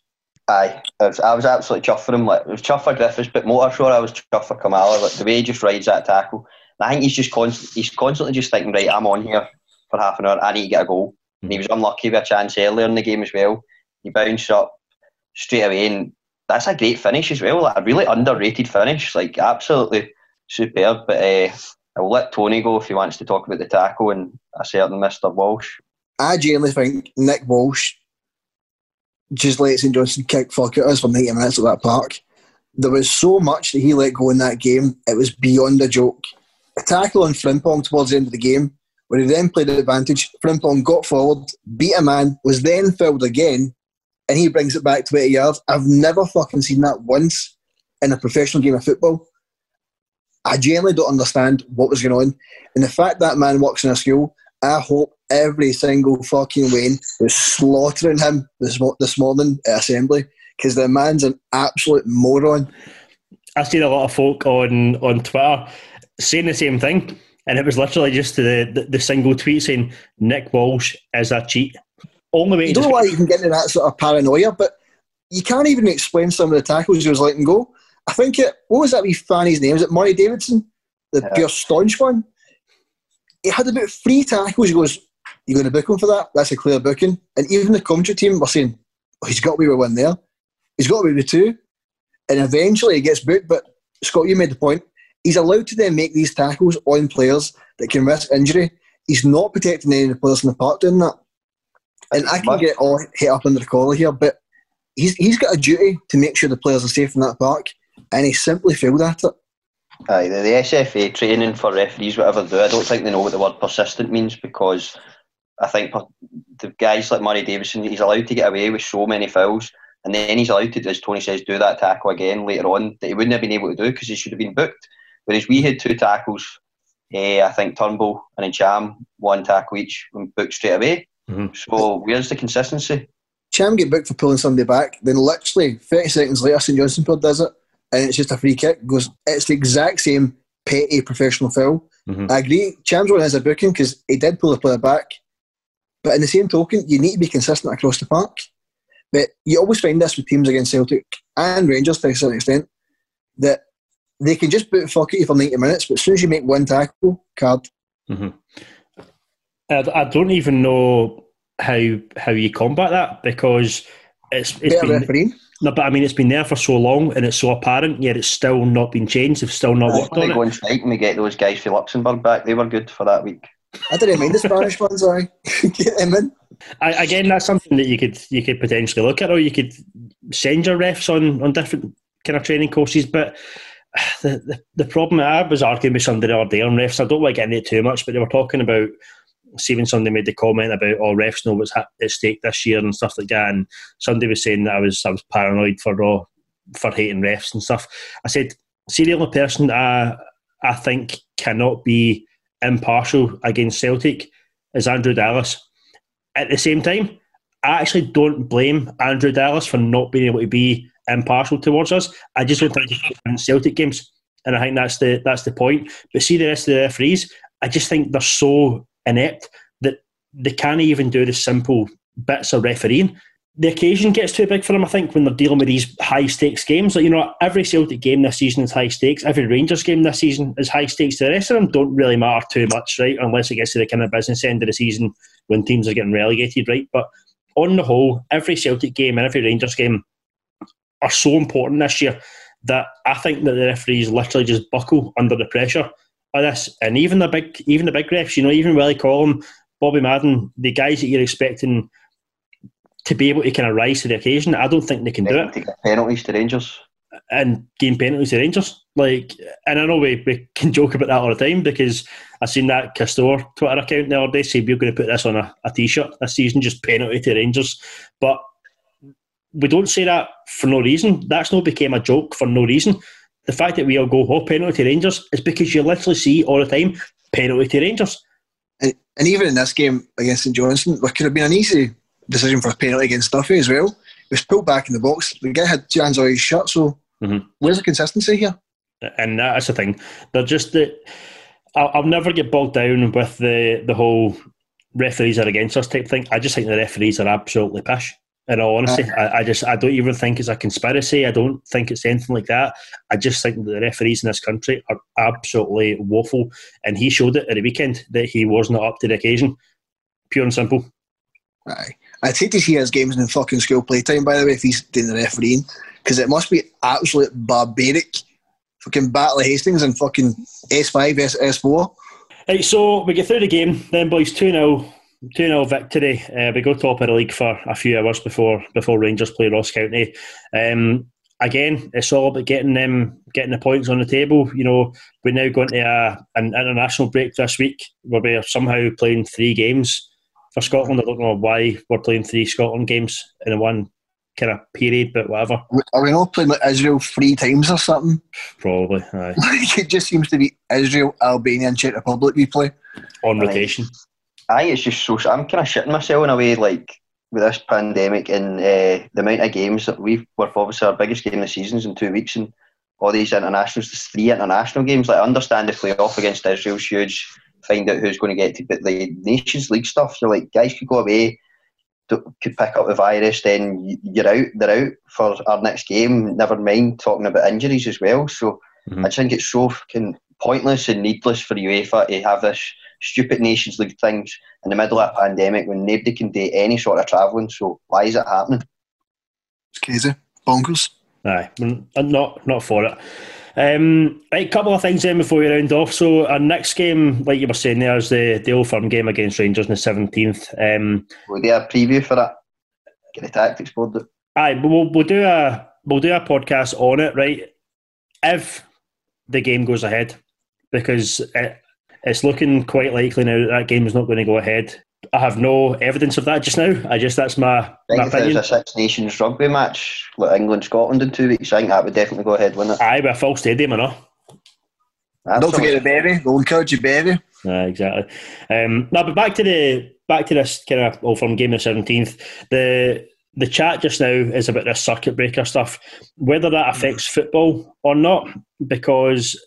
Aye, I was, I was absolutely chuffed for him. Like, it was chuffed for Griffiths, but more sure I was chuffed for Klimala. Like the way he just rides that tackle. And I think he's just constant. He's constantly just thinking, right, I'm on here for half an hour. I need to get a goal. And he was unlucky with a chance earlier in the game as well. He bounced up, straight away, and that's a great finish as well. Like a really underrated finish, like absolutely superb. But uh, I'll let Tony go if he wants to talk about the tackle and a certain Mister Walsh. I genuinely think Nick Walsh just let St Johnstone kick fuck at us for 90 minutes at that park. There was so much that he let go in that game, it was beyond a joke. A tackle on Frimpong towards the end of the game, where he then played advantage. Frimpong got forward, beat a man, was then fouled again, and he brings it back 20 yards. I've never fucking seen that once in a professional game of football. I genuinely don't understand what was going on. And the fact that man works in a school, I hope every single fucking wean was slaughtering him this, this morning at assembly because the man's an absolute moron. I've seen a lot of folk on, on Twitter saying the same thing, and it was literally just the, the, the single tweet saying Nick Walsh is a cheat. Only way you don't know why you can get into that sort of paranoia, but you can't even explain some of the tackles he was letting go. I think it. What was that wee fanny's name? Was it Murray Davidson, the yeah. pure staunch one? He had about three tackles. He goes, you're going to book him for that. That's a clear booking. And even the commentary team were saying, oh, he's got away with one there. He's got away with two. And eventually he gets booked. But Scott, you made the point. He's allowed to then make these tackles on players that can risk injury. He's not protecting any of the players in the park doing that. And I can get all hit up under the collar here, but he's he's got a duty to make sure the players are safe in that park, and he simply failed at it. Aye, the, the SFA training for referees, whatever they do, I don't think they know what the word persistent means because I think the guys like Murray Davidson, he's allowed to get away with so many fouls, and then he's allowed to, as Tony says, do that tackle again later on that he wouldn't have been able to do because he should have been booked. Whereas we had two tackles, eh, I think Turnbull and Ntcham, one tackle each, and booked straight away. Mm-hmm. So where's the consistency? Ntcham get booked for pulling somebody back, then literally 30 seconds later, St Johnstone does it, and it's just a free kick. Goes, it's the exact same petty professional foul. Mm-hmm. I agree. Ntcham's one has a booking because he did pull the player back, but in the same token, you need to be consistent across the park. But you always find this with teams against Celtic and Rangers to a certain extent that they can just boot fuck at you for 90 minutes, but as soon as you make one tackle, card. Mm-hmm. I, I don't even know how how you combat that because it's, it's Better been refereeing. no, but I mean it's been there for so long and it's so apparent, yet it's still not been changed. They've still not worked on go and strike and we get those guys from Luxembourg back. They were good for that week. I didn't mind the Spanish ones. I get them in. I, again, that's something that you could you could potentially look at, or you could send your refs on on different kind of training courses. But the the, the problem I was arguing with somebody the other day on refs. I don't like getting it too much, but they were talking about see somebody made the comment about oh refs know what's at stake this year and stuff like that, and somebody was saying that I was I was paranoid for uh, for hating refs and stuff. I said, see the only person I I think cannot be impartial against Celtic is Andrew Dallas. At the same time, I actually don't blame Andrew Dallas for not being able to be impartial towards us. I just don't think can Celtic games. And I think that's the that's the point. But see the rest of the referees, I just think they're so inept that they can't even do the simple bits of refereeing. The occasion gets too big for them, I think, when they're dealing with these high stakes games. Like, you know, every Celtic game this season is high stakes. Every Rangers game this season is high stakes. The rest of them don't really matter too much, right? Unless it gets to the kind of business end of the season when teams are getting relegated, right? But on the whole, every Celtic game and every Rangers game are so important this year that I think that the referees literally just buckle under the pressure of this. And even the big, even the big refs, you know, even Willie Collum, Bobby Madden, the guys that you're expecting to be able to kind of rise to the occasion, I don't think they can do it. penalties to Rangers and game penalties to Rangers. Like, and I know we, we can joke about that all the time because I seen that Castore Twitter account the other day say we're going to put this on a, a t-shirt this season, just penalty to Rangers. But we don't say that for no reason. That's not became a joke for no reason. The fact that we all go, oh, penalty to Rangers is because you literally see all the time penalty to Rangers. And, and even in this game against St Johnstone, there could have been an easy decision for a penalty against Duffy as well. It was pulled back in the box. The guy had two hands on his shirt, so mm-hmm. where's the consistency here? And that's the thing. They're just the. I'll, I'll never get bogged down with the the whole referees are against us type thing. I just think the referees are absolutely pish. In all honesty, uh, I, I, just I don't even think it's a conspiracy. I don't think it's anything like that. I just think that the referees in this country are absolutely woeful, and he showed it at the weekend that he was not up to the occasion. Pure and simple. Aye. I'd hate to see his games in fucking school playtime, by the way, if he's doing the refereeing, because it must be absolute barbaric. Fucking Battle of Hastings and fucking S5, S- S4. Right, so we get through the game, then, boys, 2 0 2 0 victory. Uh, we go top of the league for a few hours before before Rangers play Ross County. Um, again, it's all about getting them getting the points on the table. You know, we're now going to a, an international break this week where we're somehow playing three games for Scotland. I don't know why we're playing three Scotland games in one kind of period, but whatever. Are we not playing like Israel three times or something? Probably. Aye. it just seems to be Israel, Albania, and Czech Republic we play on rotation. Aye, it's just so. I'm kind of shitting myself in a way, like with this pandemic and uh, the amount of games that we've. We're obviously our biggest game of the season's in two weeks, and all these internationals. There's three international games. Like, I understand the playoff against Israel's huge. Find out who's going to get to, but the Nations League stuff. You're like, guys could go away, could pick up the virus, then you're out. They're out for our next game. Never mind talking about injuries as well. So mm-hmm. I just think it's so fucking pointless and needless for UEFA to have this stupid Nations League things in the middle of a pandemic when nobody can do any sort of travelling. So why is it happening? It's crazy, bonkers. Aye, I'm not not for it. Um, right, a couple of things then before we round off. So our next game, like you were saying there, is the, the Old Firm game against Rangers on the 17th. Um, we'll do a preview for that. Get the tactics board. Aye, but we'll, we'll do a we'll do a podcast on it, right? If the game goes ahead, because it, it's looking quite likely now that that game is not going to go ahead. I have no evidence of that just now. I just that's my, I my if opinion. If a Six Nations rugby match like England Scotland in two weeks, I think that would definitely go ahead, wouldn't it? Aye, with a full stadium, I know. Don't forget the baby. Don't encourage your baby. Yeah, exactly. Um, now, but back to the back to this kind of well, from game the seventeenth. The the chat just now is about this circuit breaker stuff. Whether that affects football or not, because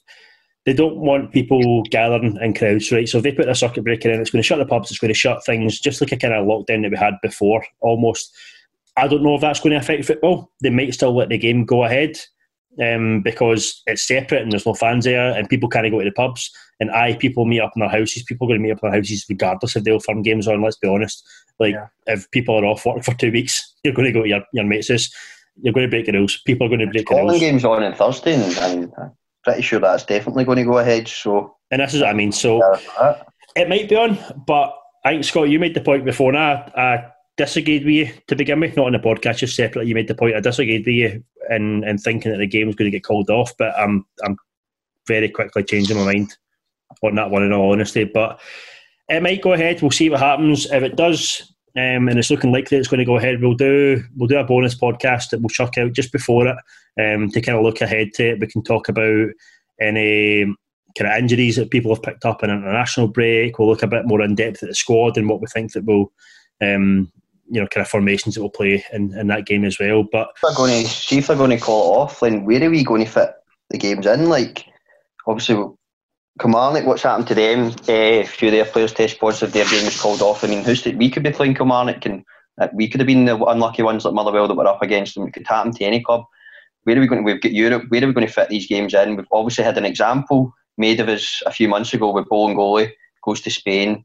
they don't want people gathering in crowds, right? So if they put a circuit breaker in, it's going to shut the pubs, it's going to shut things, just like a kind of lockdown that we had before, almost. I don't know if that's going to affect football. They might still let the game go ahead um, because it's separate and there's no fans there, and people can't go to the pubs. And I, people meet up in their houses. People are going to meet up in their houses regardless if the old firm games on. Let's be honest. Like yeah. if people are off work for two weeks, you're going to go to your, your mates' house. You're going to break the rules. People are going to break Scotland the rules. games on on Thursday, and, and pretty sure that's definitely going to go ahead. So, and this is what I mean. So, it might be on, but I think Scott, you made the point before, and I, I disagreed with you to begin with, not on the podcast, just separately. You made the point. I disagreed with you in, in thinking that the game was going to get called off, but I'm I'm very quickly changing my mind on that one. In all honesty, but it might go ahead. We'll see what happens. If it does, um, and it's looking likely it's going to go ahead. We'll do we'll do a bonus podcast that we'll chuck out just before it um, to kind of look ahead to it. We can talk about any kind of injuries that people have picked up in an international break. We'll look a bit more in depth at the squad and what we think that will, um, you know, kind of formations that we'll play in, in that game as well. But if going to if they're going to call it off, then where are we going to fit the games in? Like, obviously, Kilmarnock, what's happened to them? Uh, a few of their players test positive, their game was called off. I mean, who's to, we could be playing Kilmarnock and uh, we could have been the unlucky ones like Motherwell that were up against them. It could happen to any club. Where are we going to, we've got Europe, where are we going to fit these games in? We've obviously had an example made of us a few months ago with Bolingoli, goes to Spain.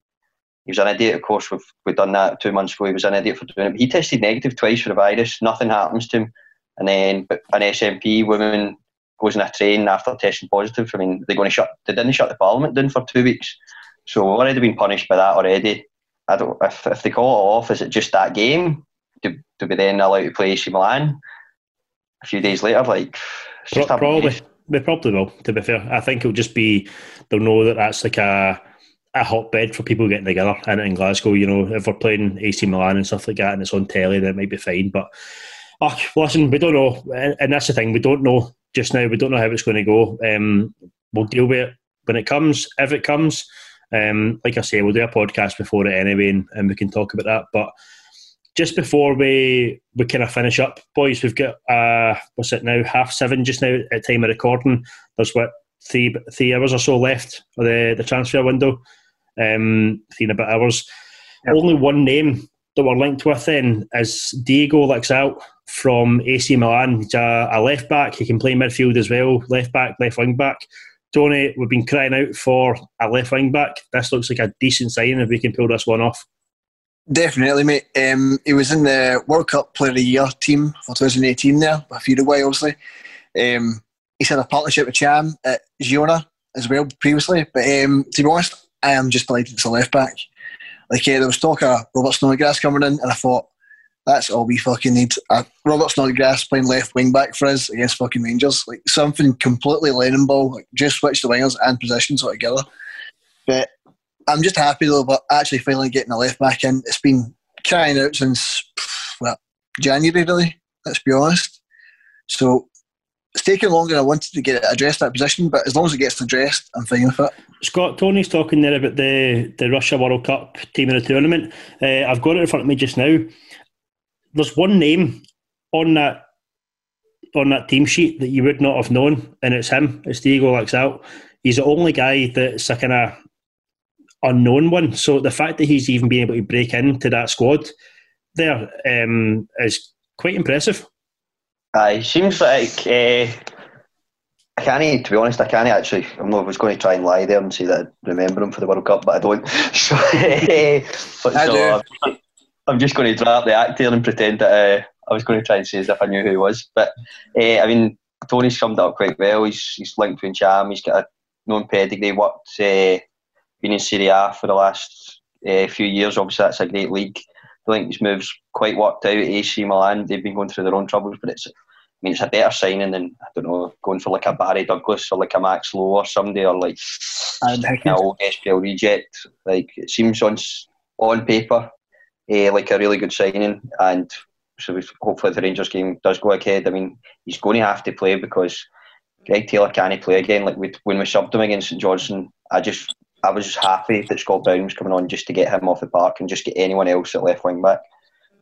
He was an idiot, of course, we've, we've done that two months ago. He was an idiot for doing it. But he tested negative twice for the virus, nothing happens to him. And then an SNP woman goes in a train after testing positive. I mean, they're going to shut. They didn't shut the parliament down for two weeks, so we've already been punished by that already. I don't. If, if they call it off, is it just that game? Do, do we then allow to play AC Milan a few days later? Like, probably. They probably will. To be fair, I think it'll just be they'll know that that's like a a hotbed for people getting together in, in Glasgow. You know, if we're playing AC Milan and stuff like that, and it's on telly, then it might be fine. But oh, listen, we don't know, and that's the thing. We don't know just now. We don't know how it's going to go. Um, we'll deal with it when it comes, if it comes. Um, like I say, we'll do a podcast before it anyway, and, and we can talk about that. But just before we we kind of finish up, boys, we've got uh, what's it now? Half seven just now at time of recording. There's what three three hours or so left of the the transfer window. Um, three and a bit hours. Yep. Only one name that we're linked with then is Diego Laxalt from AC Milan. He's a, a, left back. He can play midfield as well, left back, left wing back. Tony, we've been crying out for a left wing back. This looks like a decent sign if we can pull this one off. Definitely, mate. Um, he was in the World Cup Player of the Year team for 2018 there, a few away, obviously. Um, he's had a partnership with Ntcham at Girona as well previously. But um, to be honest, I am just delighted it's a left back. Like, uh, there was talk of Robert Snodgrass coming in, and I thought, that's all we fucking need. Uh, Robert Snodgrass playing left wing back for us against fucking Rangers. Like something completely Lennon ball. Like just switch the wingers and positions altogether. But I'm just happy though about actually finally getting a left back in. It's been crying out since well, January really, let's be honest. So it's taken longer than I wanted to get it addressed that position, but as long as it gets addressed, I'm fine with it. Scott, Tony's talking there about the, the Russia World Cup team in the tournament. Uh, I've got it in front of me just now there's one name on that on that team sheet that you would not have known, and it's him. It's Diego Laxalt. He's the only guy that's a kind of unknown one. So the fact that he's even been able to break into that squad there um, is quite impressive. He seems like uh, I can't, to be honest, I can't actually. I'm not, I was going to try and lie there and say that I remember him for the World Cup, but I don't. So, but I so do. I'm, I'm just going to drop the act here and pretend that uh, I was going to try and say as if I knew who he was. But uh, I mean, Tony's summed up quite well. He's, he's linked with Ntcham. He's got a known pedigree. Worked, uh, been in Serie A for the last uh, few years. Obviously, that's a great league. I think his moves quite worked out at AC Milan. They've been going through their own troubles, but it's I mean, it's a better signing than I don't know going for like a Barry Douglas or like a Max Lowe or somebody or like an old SPL reject. Like it seems on on paper eh, like a really good signing, and so we, hopefully the Rangers game does go ahead. I mean, he's going to have to play because Greg Taylor can't play again. Like we, when we subbed him against St Johnstone, I just I was just happy that Scott Brown was coming on just to get him off the park and just get anyone else at left wing back.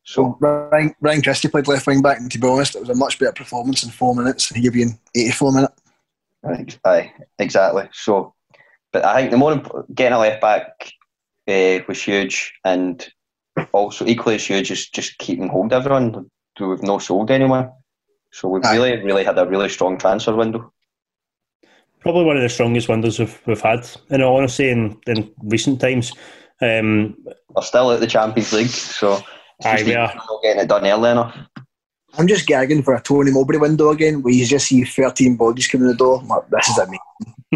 So Ryan, Ryan Christie played left wing back, and to be honest, it was a much better performance in four minutes. He gave you an 84 minute. Right, Aye, exactly. So, but I think the more getting a left back uh, was huge, and also equally as huge is just keeping hold of everyone. We've not sold anyone, so we've Aye. really, really had a really strong transfer window. Probably one of the strongest windows we've, we've had, in all honesty, in, in recent times. Um, We're still at the Champions League, so it's Aye, just we are. not getting it done early enough. I'm just gagging for a Tony Mowbray window again, where you just see 13 bodies coming in the door. I'm like, This is amazing.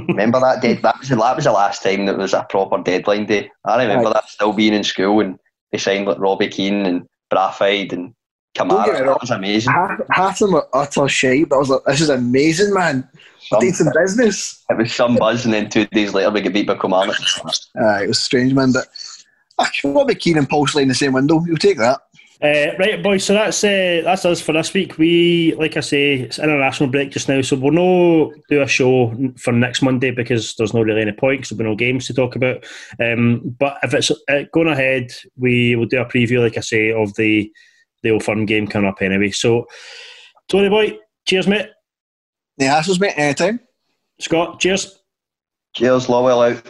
Remember that dead? That was, that was the last time that was a proper deadline day. I remember Aye. that still being in school, and they signed like Robbie Keane and Braafheid and Don't Kamara. get. That was amazing. Half, half of them are utter shite, but I was like, This is amazing, man. I did some- business. It was some buzz, and then two days later we get beat by Kilmarnock. Uh, it was strange, man. But I will be keen and Pulsley in the same window. You'll take that. Uh, right, boys. So that's uh, that's us for this week. We, like I say, it's international break just now, so we'll no do a show for next Monday because there's no really any point because there'll be no games to talk about. Um, but if it's uh, going ahead, we will do a preview, like I say, of the the old firm game coming up anyway. So, Tony boy, cheers, mate. The hassles, mate, anytime. Scott, cheers. Cheers, Lowell out.